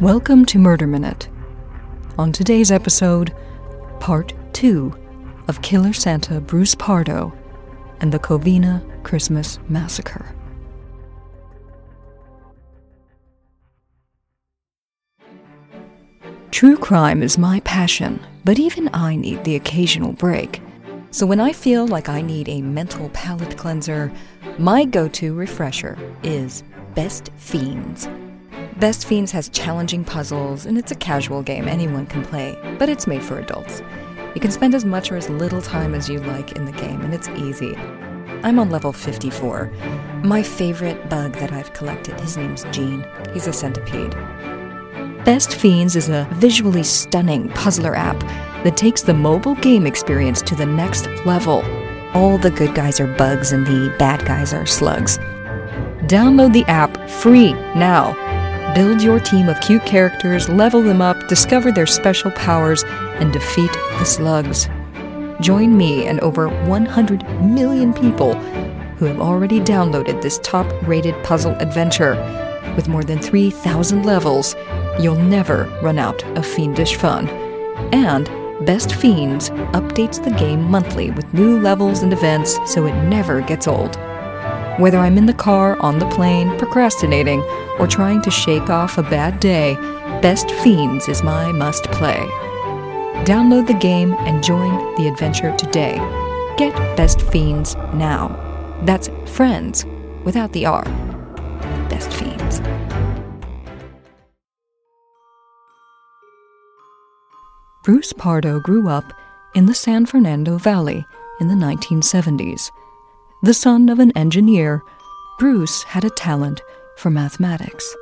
Welcome to Murder Minute. On today's episode, part two of Killer Santa Bruce Pardo and the Covina Christmas Massacre. True crime is my passion, but even I need the occasional break. So when I feel like I need a mental palate cleanser, my go to refresher is Best Fiends. Best Fiends has challenging puzzles, and it's a casual game anyone can play, but it's made for adults. You can spend as much or as little time as you like in the game, and it's easy. I'm on level 54. My favorite bug that I've collected, his name's Gene. He's a centipede. Best Fiends is a visually stunning puzzler app that takes the mobile game experience to the next level. All the good guys are bugs and the bad guys are slugs. Download the app free now. Build your team of cute characters, level them up, discover their special powers, and defeat the slugs. Join me and over 100 million people who have already downloaded this top rated puzzle adventure. With more than 3,000 levels, you'll never run out of fiendish fun. And Best Fiends updates the game monthly with new levels and events so it never gets old. Whether I'm in the car, on the plane, procrastinating, or trying to shake off a bad day, Best Fiends is my must play. Download the game and join the adventure today. Get Best Fiends now. That's friends without the R. Best Fiends. Bruce Pardo grew up in the San Fernando Valley in the 1970s. The son of an engineer, Bruce had a talent for mathematics.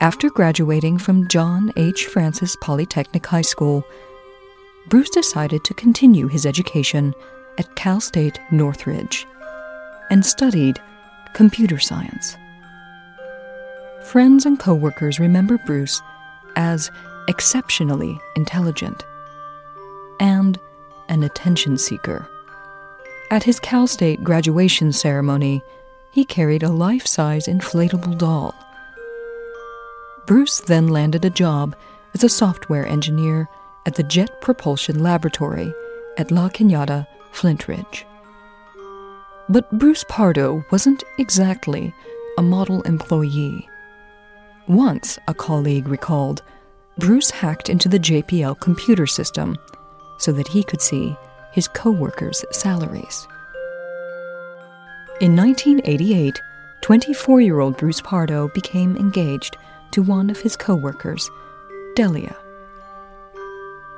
After graduating from John H. Francis Polytechnic High School, Bruce decided to continue his education at Cal State Northridge and studied computer science. Friends and coworkers remember Bruce as exceptionally intelligent and an attention seeker. At his Cal State graduation ceremony, he carried a life size inflatable doll. Bruce then landed a job as a software engineer at the Jet Propulsion Laboratory at La Cañada, Flintridge. But Bruce Pardo wasn't exactly a model employee. Once, a colleague recalled, Bruce hacked into the JPL computer system so that he could see his co workers' salaries. In 1988, 24 year old Bruce Pardo became engaged to one of his co workers, Delia.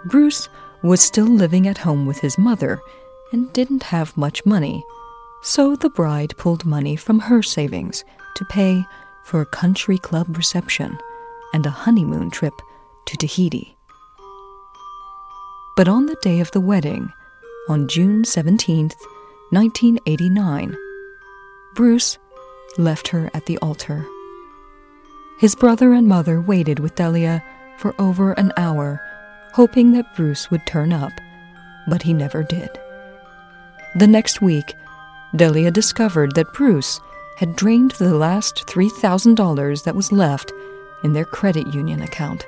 Bruce was still living at home with his mother and didn't have much money, so the bride pulled money from her savings to pay for a country club reception and a honeymoon trip to Tahiti. But on the day of the wedding, on June 17, 1989, Bruce left her at the altar. His brother and mother waited with Delia for over an hour, hoping that Bruce would turn up, but he never did. The next week, Delia discovered that Bruce had drained the last $3,000 that was left in their credit union account.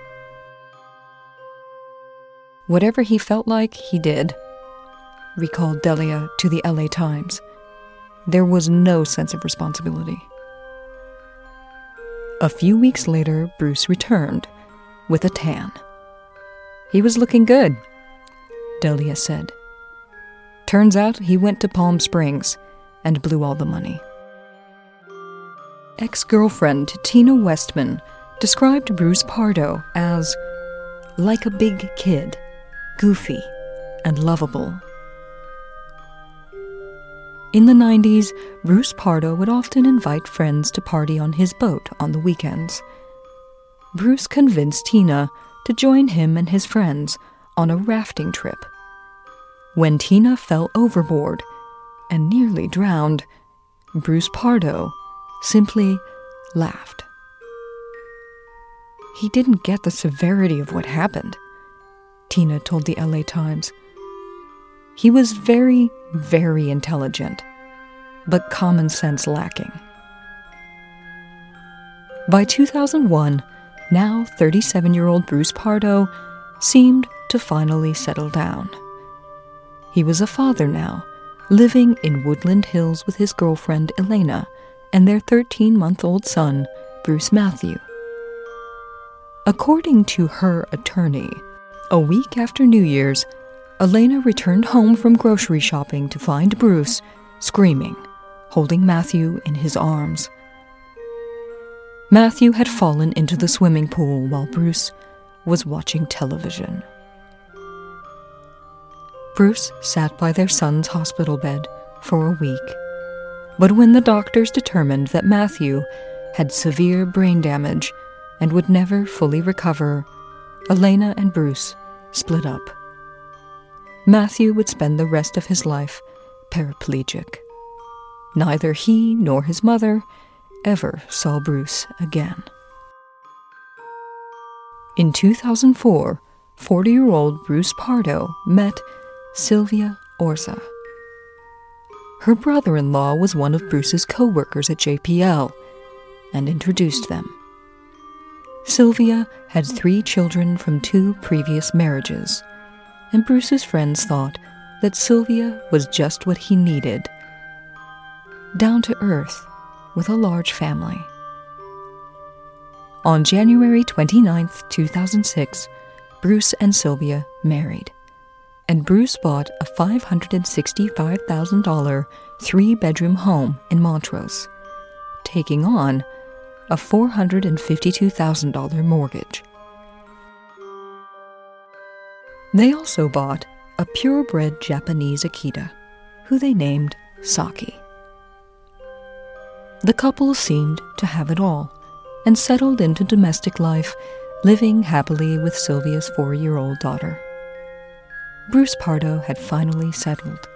Whatever he felt like, he did, recalled Delia to the LA Times. There was no sense of responsibility. A few weeks later, Bruce returned with a tan. He was looking good, Delia said. Turns out he went to Palm Springs and blew all the money. Ex girlfriend Tina Westman described Bruce Pardo as like a big kid goofy, and lovable. In the 90s, Bruce Pardo would often invite friends to party on his boat on the weekends. Bruce convinced Tina to join him and his friends on a rafting trip. When Tina fell overboard and nearly drowned, Bruce Pardo simply laughed. He didn't get the severity of what happened. Tina told the LA Times. He was very, very intelligent, but common sense lacking. By 2001, now 37 year old Bruce Pardo seemed to finally settle down. He was a father now, living in Woodland Hills with his girlfriend Elena and their 13 month old son, Bruce Matthew. According to her attorney, a week after New Year's, Elena returned home from grocery shopping to find Bruce screaming, holding Matthew in his arms. Matthew had fallen into the swimming pool while Bruce was watching television. Bruce sat by their son's hospital bed for a week. But when the doctors determined that Matthew had severe brain damage and would never fully recover, Elena and Bruce split up. Matthew would spend the rest of his life paraplegic. Neither he nor his mother ever saw Bruce again. In 2004, 40 year old Bruce Pardo met Sylvia Orza. Her brother in law was one of Bruce's co workers at JPL and introduced them. Sylvia had three children from two previous marriages, and Bruce's friends thought that Sylvia was just what he needed down to earth with a large family. On January 29, 2006, Bruce and Sylvia married, and Bruce bought a $565,000 three bedroom home in Montrose, taking on a $452,000 mortgage. They also bought a purebred Japanese Akita, who they named Saki. The couple seemed to have it all and settled into domestic life, living happily with Sylvia's four year old daughter. Bruce Pardo had finally settled.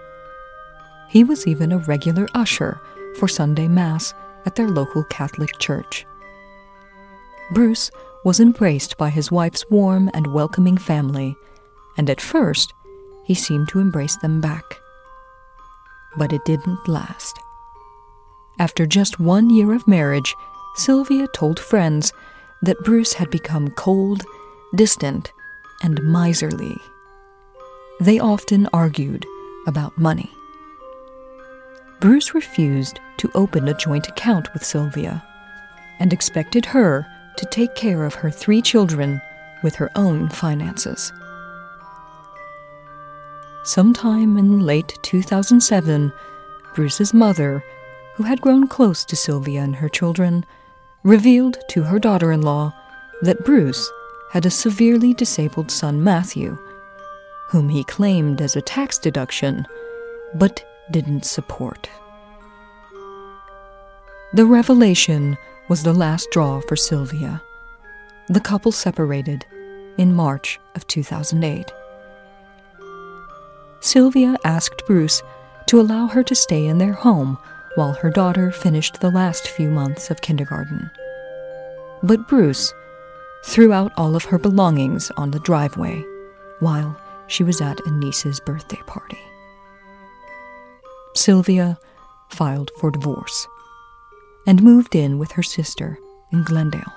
He was even a regular usher for Sunday Mass at their local Catholic church. Bruce was embraced by his wife's warm and welcoming family, and at first he seemed to embrace them back. But it didn't last. After just one year of marriage, Sylvia told friends that Bruce had become cold, distant, and miserly. They often argued about money. Bruce refused to open a joint account with Sylvia and expected her to take care of her three children with her own finances. Sometime in late 2007, Bruce's mother who had grown close to Sylvia and her children, revealed to her daughter in law that Bruce had a severely disabled son, Matthew, whom he claimed as a tax deduction, but didn't support. The revelation was the last straw for Sylvia. The couple separated in March of 2008. Sylvia asked Bruce to allow her to stay in their home while her daughter finished the last few months of kindergarten. But Bruce threw out all of her belongings on the driveway while she was at a niece's birthday party. Sylvia filed for divorce and moved in with her sister in Glendale.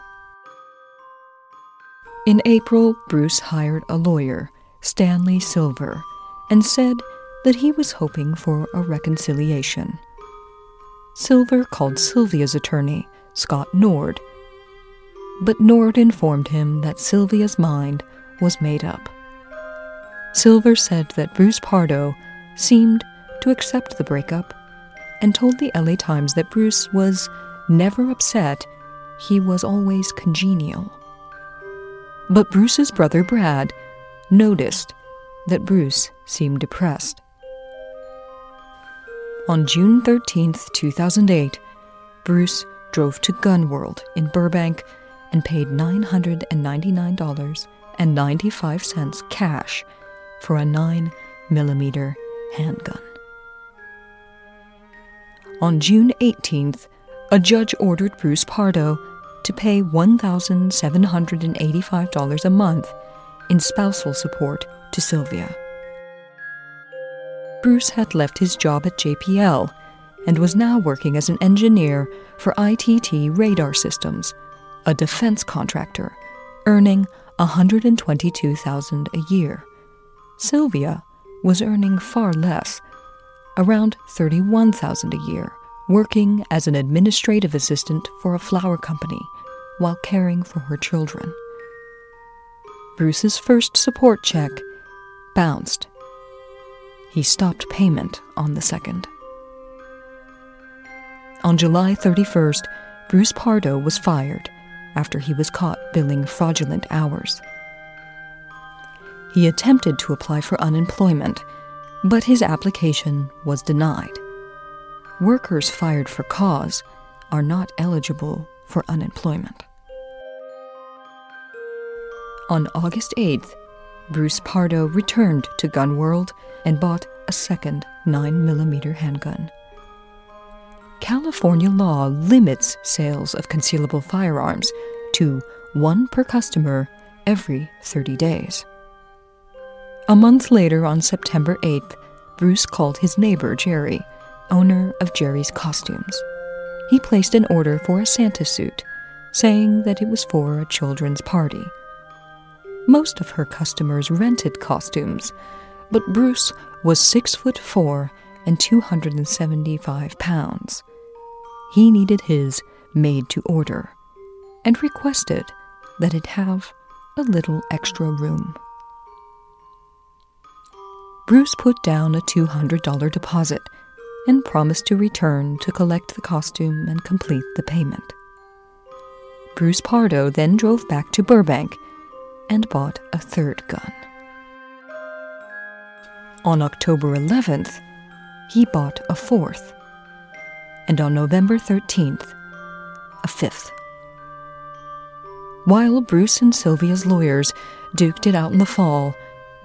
In April, Bruce hired a lawyer, Stanley Silver, and said that he was hoping for a reconciliation. Silver called Sylvia's attorney, Scott Nord. But Nord informed him that Sylvia's mind was made up. Silver said that Bruce Pardo seemed to accept the breakup and told the LA Times that Bruce was never upset, he was always congenial. But Bruce's brother Brad noticed that Bruce seemed depressed. On June 13, 2008, Bruce drove to Gun World in Burbank and paid $999.95 cash for a 9mm handgun. On June 18th, a judge ordered Bruce Pardo to pay $1,785 a month in spousal support to Sylvia. Bruce had left his job at JPL and was now working as an engineer for ITT Radar Systems, a defense contractor earning 122,000 a year. Sylvia was earning far less, around 31,000 a year, working as an administrative assistant for a flower company while caring for her children. Bruce's first support check bounced. He stopped payment on the second. On July 31st, Bruce Pardo was fired after he was caught billing fraudulent hours. He attempted to apply for unemployment, but his application was denied. Workers fired for cause are not eligible for unemployment. On August 8th, Bruce Pardo returned to Gun World and bought a second 9mm handgun. California law limits sales of concealable firearms to one per customer every 30 days. A month later, on September 8th, Bruce called his neighbor Jerry, owner of Jerry's Costumes. He placed an order for a Santa suit, saying that it was for a children's party. Most of her customers rented costumes, but Bruce was six foot four and 275 pounds. He needed his made to order and requested that it have a little extra room. Bruce put down a $200 deposit and promised to return to collect the costume and complete the payment. Bruce Pardo then drove back to Burbank and bought a third gun. On October 11th, he bought a fourth, and on November 13th, a fifth. While Bruce and Sylvia's lawyers duked it out in the fall,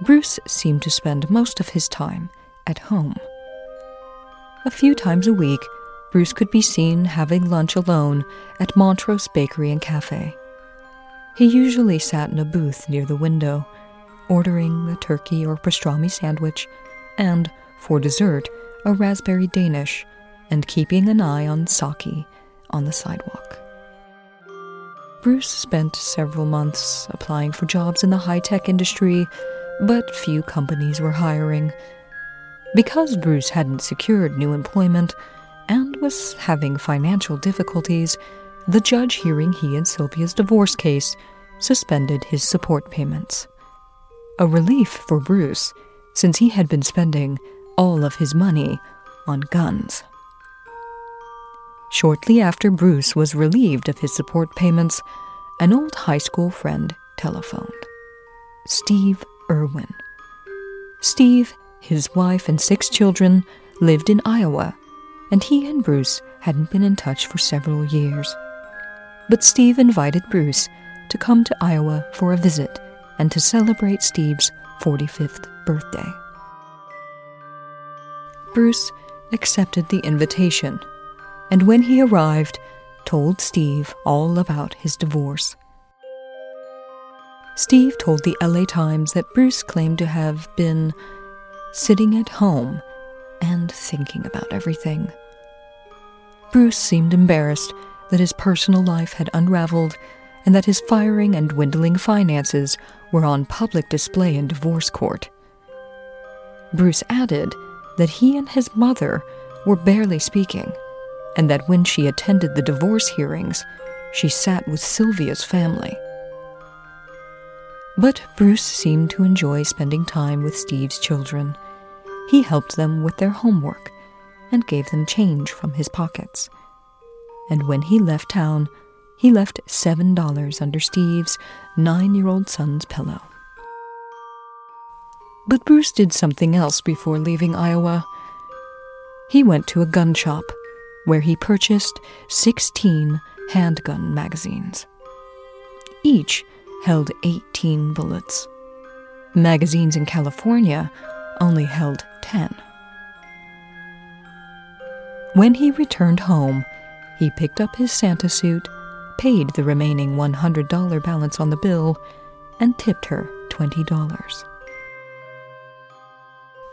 Bruce seemed to spend most of his time at home. A few times a week, Bruce could be seen having lunch alone at Montrose Bakery and Cafe. He usually sat in a booth near the window, ordering a turkey or pastrami sandwich, and, for dessert, a raspberry Danish, and keeping an eye on Saki on the sidewalk. Bruce spent several months applying for jobs in the high tech industry, but few companies were hiring. Because Bruce hadn't secured new employment and was having financial difficulties, the judge hearing he and Sylvia's divorce case suspended his support payments. A relief for Bruce, since he had been spending all of his money on guns. Shortly after Bruce was relieved of his support payments, an old high school friend telephoned. Steve Irwin. Steve, his wife, and six children lived in Iowa, and he and Bruce hadn't been in touch for several years. But Steve invited Bruce to come to Iowa for a visit and to celebrate Steve's 45th birthday. Bruce accepted the invitation, and when he arrived, told Steve all about his divorce. Steve told the LA Times that Bruce claimed to have been sitting at home and thinking about everything. Bruce seemed embarrassed that his personal life had unraveled and that his firing and dwindling finances were on public display in divorce court. Bruce added that he and his mother were barely speaking, and that when she attended the divorce hearings, she sat with Sylvia's family. But Bruce seemed to enjoy spending time with Steve's children. He helped them with their homework and gave them change from his pockets. And when he left town, he left $7 under Steve's nine year old son's pillow. But Bruce did something else before leaving Iowa. He went to a gun shop where he purchased 16 handgun magazines. Each held 18 bullets. Magazines in California only held 10. When he returned home, he picked up his Santa suit paid the remaining $100 balance on the bill, and tipped her $20.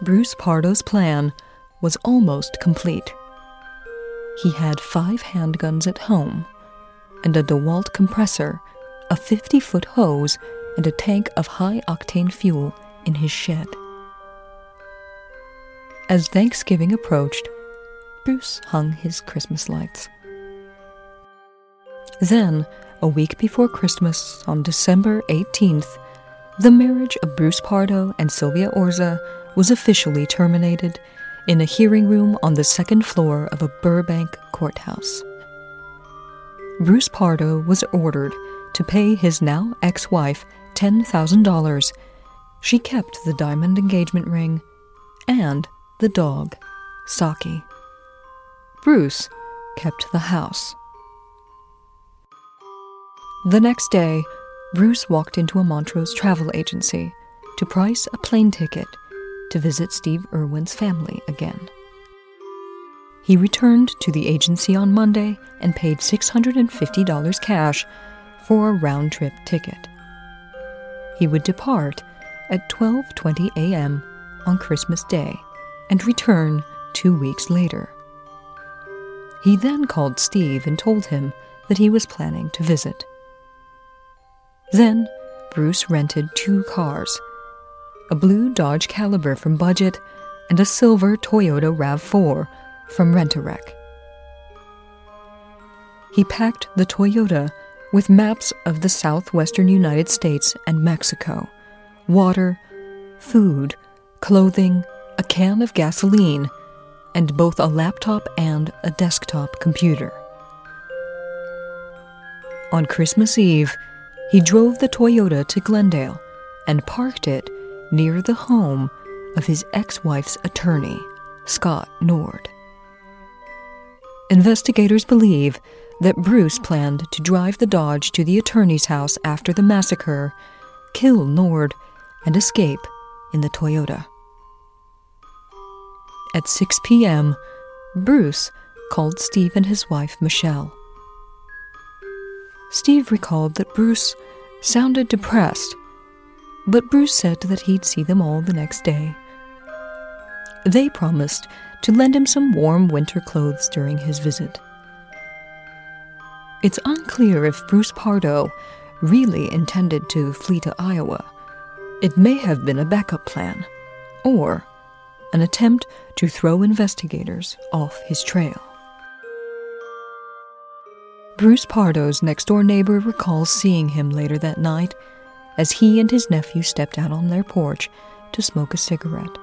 Bruce Pardo's plan was almost complete. He had five handguns at home and a DeWalt compressor, a 50 foot hose and a tank of high octane fuel in his shed. As Thanksgiving approached, Bruce hung his Christmas lights. Then, a week before Christmas, on December 18th, the marriage of Bruce Pardo and Sylvia Orza was officially terminated in a hearing room on the second floor of a Burbank courthouse. Bruce Pardo was ordered to pay his now ex wife $10,000. She kept the diamond engagement ring and the dog, Saki. Bruce kept the house. The next day, Bruce walked into a Montrose travel agency to price a plane ticket to visit Steve Irwin's family again. He returned to the agency on Monday and paid $650 cash for a round trip ticket. He would depart at 12:20 a.m. on Christmas Day and return 2 weeks later. He then called Steve and told him that he was planning to visit. Then, Bruce rented two cars a blue Dodge Caliber from Budget and a silver Toyota RAV4 from Rent-A-Wreck. He packed the Toyota with maps of the southwestern United States and Mexico, water, food, clothing, a can of gasoline, and both a laptop and a desktop computer. On Christmas Eve, he drove the Toyota to Glendale and parked it near the home of his ex wife's attorney, Scott Nord. Investigators believe that Bruce planned to drive the Dodge to the attorney's house after the massacre, kill Nord, and escape in the Toyota. At 6 p.m., Bruce called Steve and his wife, Michelle. Steve recalled that Bruce sounded depressed, but Bruce said that he'd see them all the next day. They promised to lend him some warm winter clothes during his visit. It's unclear if Bruce Pardo really intended to flee to Iowa. It may have been a backup plan, or an attempt to throw investigators off his trail. Bruce Pardo's next door neighbor recalls seeing him later that night as he and his nephew stepped out on their porch to smoke a cigarette.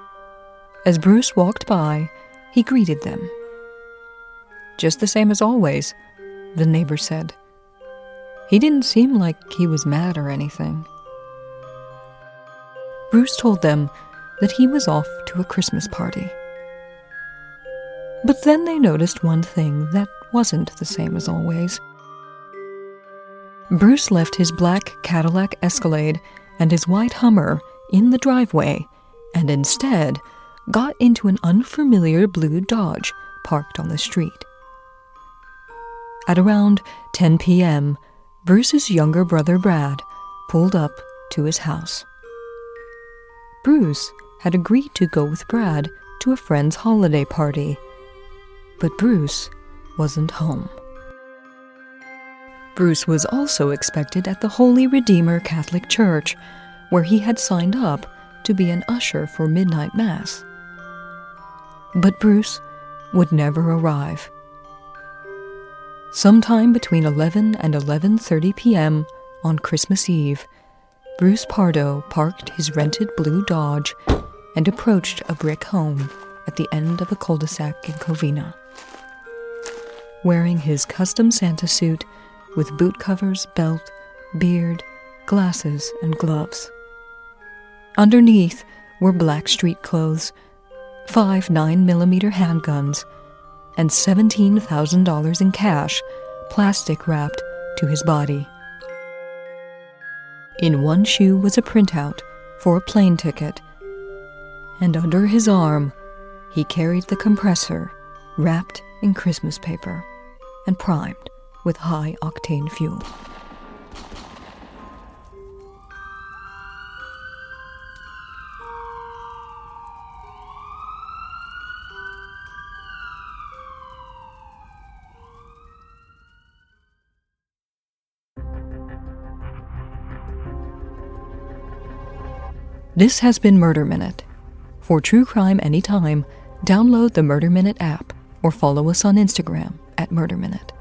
As Bruce walked by, he greeted them. Just the same as always, the neighbor said. He didn't seem like he was mad or anything. Bruce told them that he was off to a Christmas party. But then they noticed one thing that wasn't the same as always. Bruce left his black Cadillac Escalade and his white Hummer in the driveway and instead got into an unfamiliar blue Dodge parked on the street. At around 10 p.m., Bruce's younger brother Brad pulled up to his house. Bruce had agreed to go with Brad to a friend's holiday party, but Bruce wasn't home. Bruce was also expected at the Holy Redeemer Catholic Church, where he had signed up to be an usher for midnight mass. But Bruce would never arrive. Sometime between 11 and 11:30 p.m. on Christmas Eve, Bruce Pardo parked his rented blue Dodge and approached a brick home at the end of a cul-de-sac in Covina. Wearing his custom Santa suit with boot covers, belt, beard, glasses, and gloves. Underneath were black street clothes, five 9mm handguns, and $17,000 in cash, plastic wrapped to his body. In one shoe was a printout for a plane ticket, and under his arm he carried the compressor wrapped in Christmas paper and primed with high octane fuel. This has been Murder Minute. For true crime anytime, download the Murder Minute app or follow us on Instagram at Murder Minute.